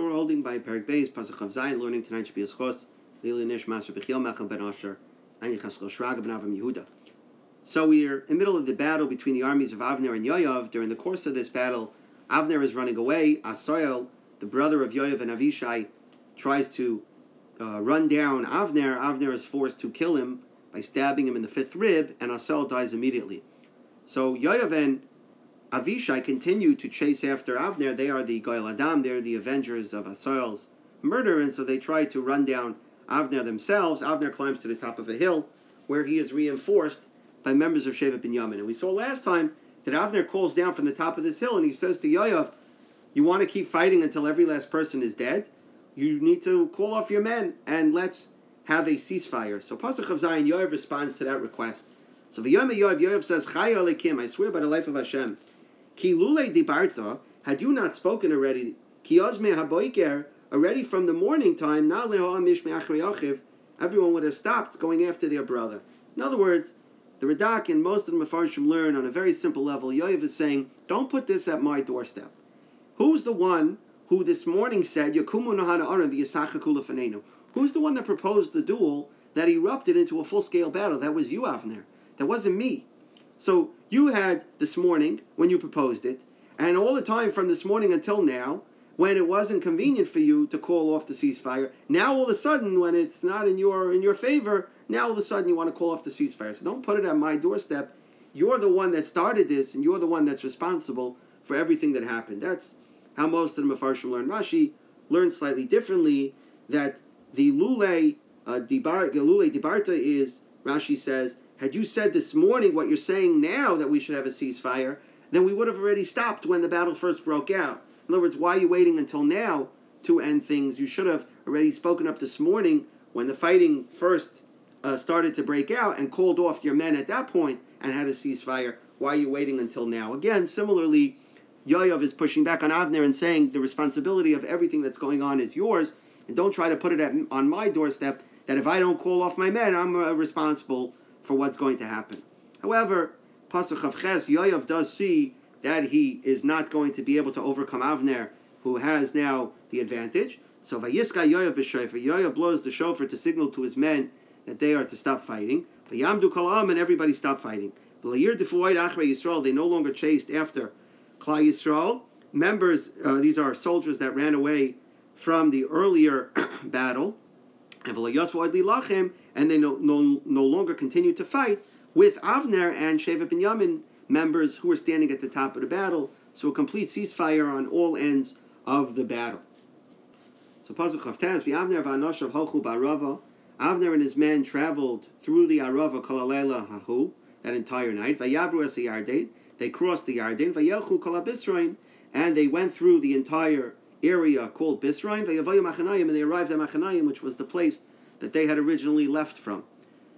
So we're holding by Perik Beis, Pasuk of Zayin, learning tonight should be Chos, Lili Nish, Master Yechiel Mechel Ben Asher, and Yechezkel Shraga Ben Avram Yehuda. So we're in the middle of the battle between the armies of Avner and Yoav. During the course of this battle, Avner is running away. Asael, the brother of Yoav and Avishai, tries to uh, run down Avner. Avner is forced to kill him by stabbing him in the fifth rib, and Asael dies immediately. So Yoav and Avishai continue to chase after Avner. They are the Goel Hadam, they're the avengers of Asael's murder, and so they try to run down Avner themselves. Avner climbs to the top of a hill where he is reinforced by members of Shevet Binyamin. And we saw last time that Avner calls down from the top of this hill and he says to Yoav, You want to keep fighting until every last person is dead? You need to call off your men and let's have a ceasefire. So Pasuk of Zion, Yoav responds to that request. So V'yom Yoav, Yoav says, Chaya Alekim, I swear by the life of Hashem, Ki lule dibarta, had you not spoken already, ki ozme haboiker, already from the morning time, na me'achri everyone would have stopped going after their brother. In other words, the Radak and most of the Mefarshim learn on a very simple level. Yoav is saying, don't put this at my doorstep. Who's the one who this morning said, Yakumu Nahana Aram Fanenu? Who's the one that proposed the duel that erupted into a full scale battle? That was you, Avner. That wasn't me. So you had this morning when you proposed it, and all the time from this morning until now, when it wasn't convenient for you to call off the ceasefire. Now all of a sudden, when it's not in your in your favor, now all of a sudden you want to call off the ceasefire. So don't put it at my doorstep. You're the one that started this, and you're the one that's responsible for everything that happened. That's how most of the Mefarshim learn. Rashi learned slightly differently that the lule uh, dibar, the lule dibarta is Rashi says had you said this morning what you're saying now that we should have a ceasefire, then we would have already stopped when the battle first broke out. In other words, why are you waiting until now to end things? You should have already spoken up this morning when the fighting first uh, started to break out and called off your men at that point and had a ceasefire. Why are you waiting until now? Again, similarly, Yoav is pushing back on Avner and saying the responsibility of everything that's going on is yours, and don't try to put it at, on my doorstep that if I don't call off my men, I'm uh, responsible for what's going to happen. However, Pasuk of Ches, Yoav does see that he is not going to be able to overcome Avner, who has now the advantage. So Vayiska Yoav b'shofar, Yoav blows the shofar to signal to his men that they are to stop fighting. Vayamdu kalam, and everybody stop fighting. V'layir Yisrael, they no longer chased after Klal Yisrael. Members, uh, these are soldiers that ran away from the earlier battle. And and they no, no, no longer continue to fight with Avner and Shevet Binyamin members who were standing at the top of the battle. So a complete ceasefire on all ends of the battle. So Pasuk Chavtaz, Avner v'anoshav halchu ba'arava. Avner and his men traveled through the Arava Kalalela Hahu that entire night. Vayavru es Yarden. They crossed the Yarden. Vayelchu Kalabisrain. And they went through the entire area called Bisrain. Vayavayu Machanayim. And they arrived at Machanayim, which was the place that they had originally left from.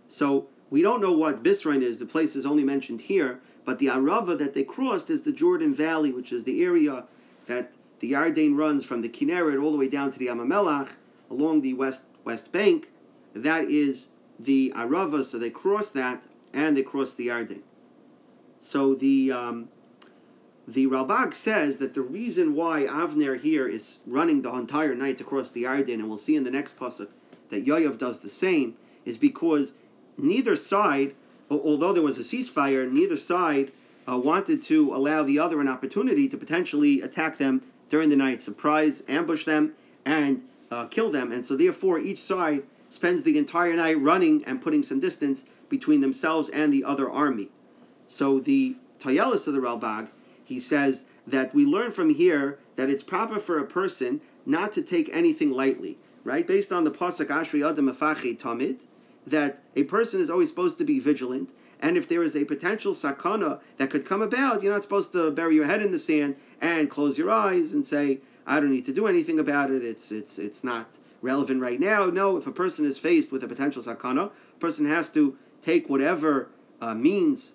So we don't know what Bisrain is. The place is only mentioned here, but the Arava that they crossed is the Jordan Valley, which is the area that the Yarden runs from the Kinneret all the way down to the Amamelach along the west west bank. That is the Arava. So they cross that and they cross the Yarden. So the um, the Ralbag says that the reason why Avner here is running the entire night across the Yarden, and we'll see in the next pasuk that Yoav does the same is because neither side, although there was a ceasefire, neither side uh, wanted to allow the other an opportunity to potentially attack them during the night, surprise, ambush them, and uh, kill them. And so, therefore, each side spends the entire night running and putting some distance between themselves and the other army. So, the To'eles of the Ralbag, he says that we learn from here that it's proper for a person not to take anything lightly right? Based on the pasuk Ashri Adam Afachi Tamid, that a person is always supposed to be vigilant, and if there is a potential sakana that could come about, you're not supposed to bury your head in the sand and close your eyes and say, "I don't need to do anything about it. It's it's it's not relevant right now." No, if a person is faced with a potential sakana, a person has to take whatever uh, means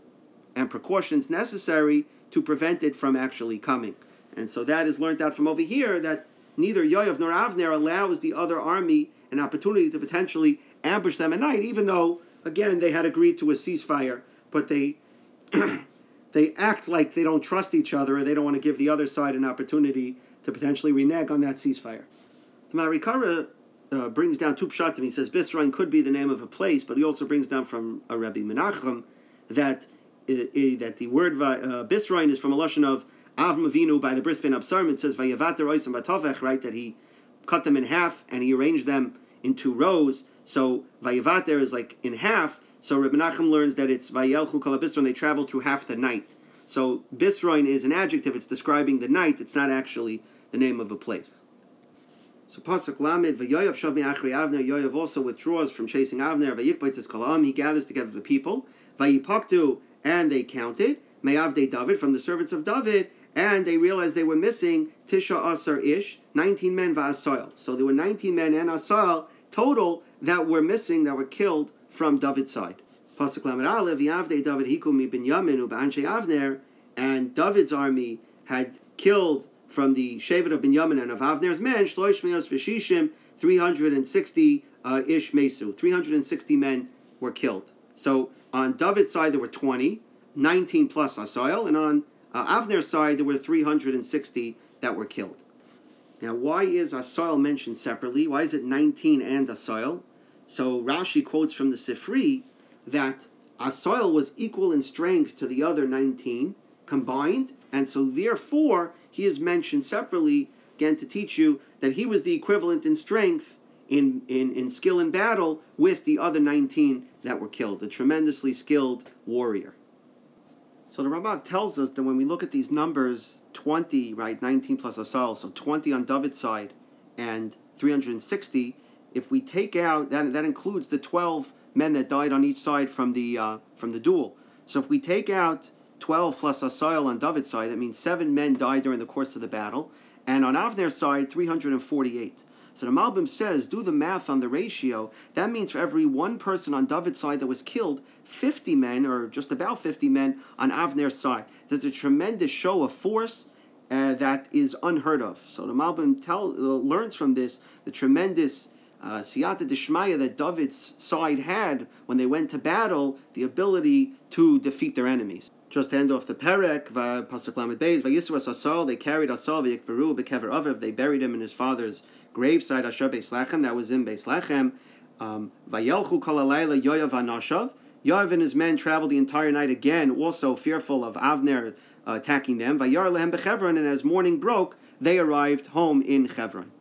and precautions necessary to prevent it from actually coming. And so that is learned out from over here that neither Yoav nor Avner allows the other army an opportunity to potentially ambush them at night, even though, again, they had agreed to a ceasefire, but they they act like they don't trust each other or they don't want to give the other side an opportunity to potentially renege on that ceasefire. The Marikara uh, brings down two pshatim. He says Bisrain could be the name of a place, but he also brings down from a Rabbi Menachem that uh, uh, that the word uh, Bisrain is from a lashon of Avram Avinu by the bris ben Absarim. It says Vayavater Oisam Batavech, right? That he cut them in half and he arranged them in two rows. So Vayavater is like in half. So Rabbi Menachem learns that it's Vayelchu Kol Bisrain. They travel through half the night. So Bisrain is an adjective. It's describing the night. It's not actually the name of a place. So Pasuk Lamed Vayoyav Shav Achri Avner Yoav also withdraws from chasing Avner Vayikbaitis Kalam. He gathers together the people. Vayipaktu and they counted. Me'avde David from the servants of David, and they realized they were missing Tisha Asar Ish, 19 men Va'asoil. So there were 19 men and Asael total that were missing, that were killed from David's side. Pasuk Lamed Aleph Yavde David Hikumi bin Yamin U'Ba'anshei Avner, and David's army had killed from the Shevet of Binyamin and of Avner's men, Shloish Meos Vishishim, 360 uh, ish Mesu. 360 men were killed. So on David's side, there were 20, 19 plus Asael, and on uh, Avner's side, there were 360 that were killed. Now, why is Asael mentioned separately? Why is it 19 and Asael? So Rashi quotes from the Sifri that Asael was equal in strength to the other 19 combined, and so therefore he is mentioned separately again to teach you that he was the equivalent in strength in, in, in skill in battle with the other 19 that were killed, a tremendously skilled warrior. So the Rambam tells us that when we look at these numbers, 20, right, 19 plus Asael, so 20 on David's side and 360, if we take out, that, that includes the 12 men that died on each side from the, uh, from the duel. So if we take out 12 plus Asael on David's side, that means seven men died during the course of the battle. And on Avner's side, 348. So the Malbim says, do the math on the ratio. That means for every one person on David's side that was killed, 50 men, or just about 50 men, on Avner's side. There's a tremendous show of force uh, that is unheard of. So the Malbim tell, uh, learns from this the tremendous uh, siyata dishmaya that David's side had when they went to battle, the ability to defeat their enemies. Just to end off the perek, pasuk lamed beis, they carried asal v'yikberu bekever aviv, they buried him in his father's graveside asher beis lechem, that was in beis lechem. Um, vayelchu kol alayla yoyav anashav. Yoav and his men traveled the entire night again, also fearful of Avner uh, attacking them. Vayar lehem bechevron, and as morning broke, they arrived home in Chevron.